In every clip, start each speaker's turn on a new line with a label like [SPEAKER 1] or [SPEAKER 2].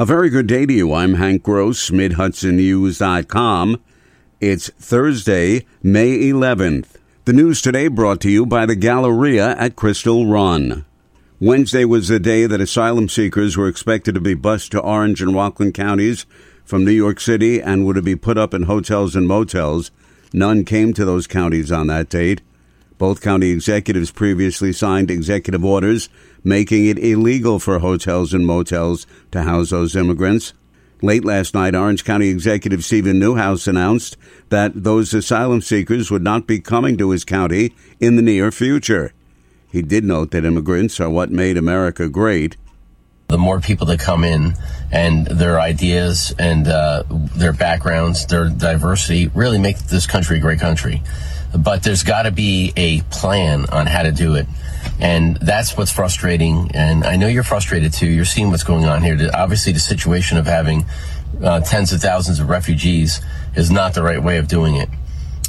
[SPEAKER 1] A very good day to you. I'm Hank Gross, MidHudsonNews.com. It's Thursday, May 11th. The news today brought to you by the Galleria at Crystal Run. Wednesday was the day that asylum seekers were expected to be bused to Orange and Rockland counties from New York City and were to be put up in hotels and motels. None came to those counties on that date. Both county executives previously signed executive orders making it illegal for hotels and motels to house those immigrants. Late last night, Orange County Executive Steven Neuhaus announced that those asylum seekers would not be coming to his county in the near future. He did note that immigrants are what made America great.
[SPEAKER 2] The more people that come in and their ideas and uh, their backgrounds, their diversity really make this country a great country. But there's got to be a plan on how to do it. And that's what's frustrating. And I know you're frustrated too. You're seeing what's going on here. Obviously, the situation of having uh, tens of thousands of refugees is not the right way of doing it.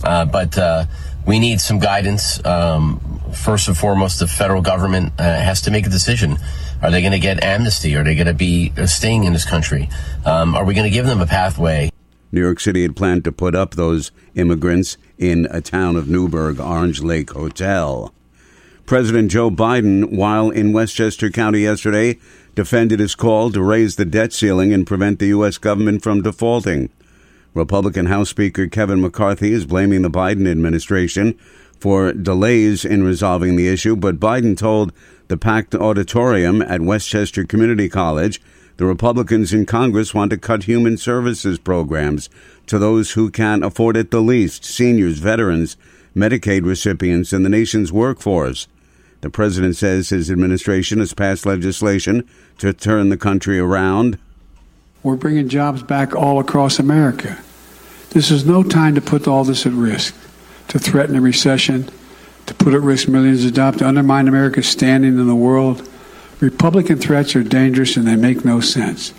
[SPEAKER 2] Uh, but uh, we need some guidance. Um, first and foremost, the federal government uh, has to make a decision. Are they going to get amnesty? Are they going to be uh, staying in this country? Um, are we going to give them a pathway?
[SPEAKER 1] New York City had planned to put up those immigrants in a town of Newburgh Orange Lake Hotel. President Joe Biden, while in Westchester County yesterday, defended his call to raise the debt ceiling and prevent the U.S. government from defaulting. Republican House Speaker Kevin McCarthy is blaming the Biden administration for delays in resolving the issue, but Biden told the packed auditorium at Westchester Community College the Republicans in Congress want to cut human services programs to those who can't afford it the least seniors, veterans, Medicaid recipients, and the nation's workforce. The president says his administration has passed legislation to turn the country around.
[SPEAKER 3] We're bringing jobs back all across America. This is no time to put all this at risk, to threaten a recession, to put at risk millions of jobs, to undermine America's standing in the world. Republican threats are dangerous and they make no sense.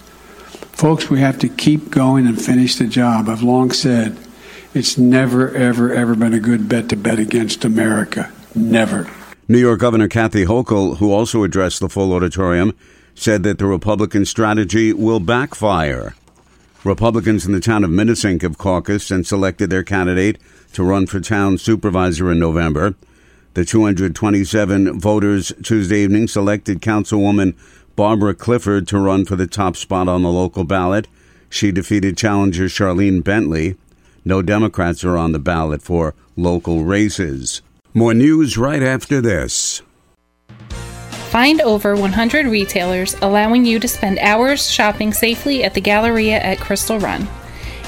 [SPEAKER 3] Folks, we have to keep going and finish the job. I've long said it's never, ever, ever been a good bet to bet against America. Never.
[SPEAKER 1] New York Governor Kathy Hochul, who also addressed the full auditorium, said that the Republican strategy will backfire. Republicans in the town of Minisink have caucused and selected their candidate to run for town supervisor in November. The 227 voters Tuesday evening selected Councilwoman Barbara Clifford to run for the top spot on the local ballot. She defeated challenger Charlene Bentley. No Democrats are on the ballot for local races. More news right after this.
[SPEAKER 4] Find over 100 retailers allowing you to spend hours shopping safely at the Galleria at Crystal Run.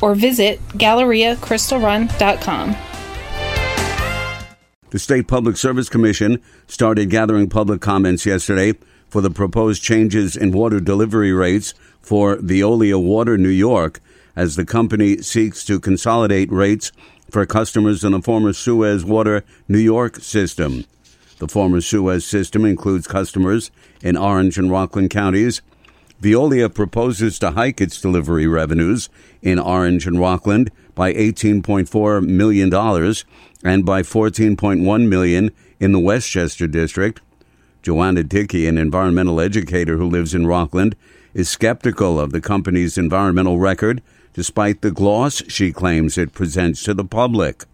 [SPEAKER 4] or visit GalleriaCrystalRun.com.
[SPEAKER 1] The State Public Service Commission started gathering public comments yesterday for the proposed changes in water delivery rates for Veolia Water New York as the company seeks to consolidate rates for customers in the former Suez Water New York system. The former Suez system includes customers in Orange and Rockland counties. Veolia proposes to hike its delivery revenues in Orange and Rockland by $18.4 million and by 14.1 million in the Westchester district. Joanna Dickey, an environmental educator who lives in Rockland, is skeptical of the company's environmental record despite the gloss she claims it presents to the public.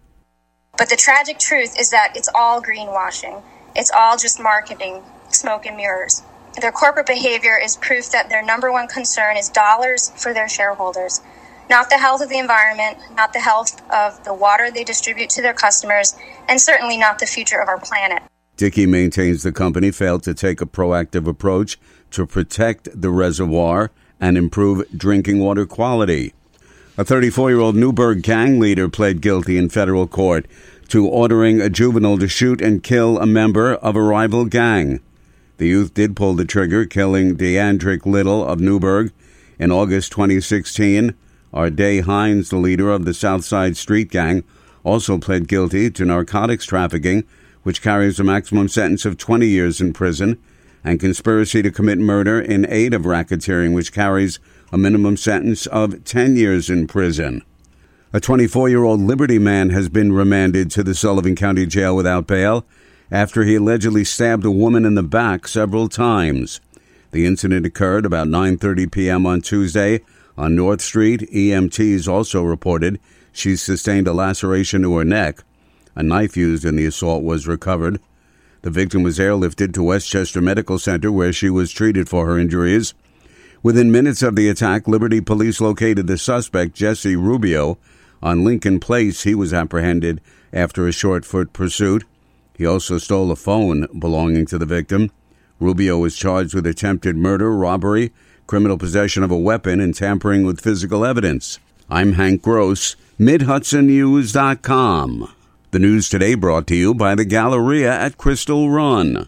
[SPEAKER 5] But the tragic truth is that it's all greenwashing. It's all just marketing, smoke and mirrors. Their corporate behavior is proof that their number one concern is dollars for their shareholders, not the health of the environment, not the health of the water they distribute to their customers, and certainly not the future of our planet.
[SPEAKER 1] Dickey maintains the company failed to take a proactive approach to protect the reservoir and improve drinking water quality. A 34 year old Newburgh gang leader pled guilty in federal court to ordering a juvenile to shoot and kill a member of a rival gang. The youth did pull the trigger, killing Deandrick Little of Newburgh in August 2016. Arday Hines, the leader of the Southside Street Gang, also pled guilty to narcotics trafficking, which carries a maximum sentence of 20 years in prison, and conspiracy to commit murder in aid of racketeering, which carries a minimum sentence of 10 years in prison. A 24 year old Liberty man has been remanded to the Sullivan County Jail without bail after he allegedly stabbed a woman in the back several times. The incident occurred about 9:30 p.m. on Tuesday on North Street. EMTs also reported she sustained a laceration to her neck. A knife used in the assault was recovered. The victim was airlifted to Westchester Medical Center where she was treated for her injuries. Within minutes of the attack, Liberty police located the suspect, Jesse Rubio. On Lincoln Place, he was apprehended after a short foot pursuit. He also stole a phone belonging to the victim. Rubio was charged with attempted murder, robbery, criminal possession of a weapon, and tampering with physical evidence. I'm Hank Gross, MidHudsonNews.com. The news today brought to you by the Galleria at Crystal Run.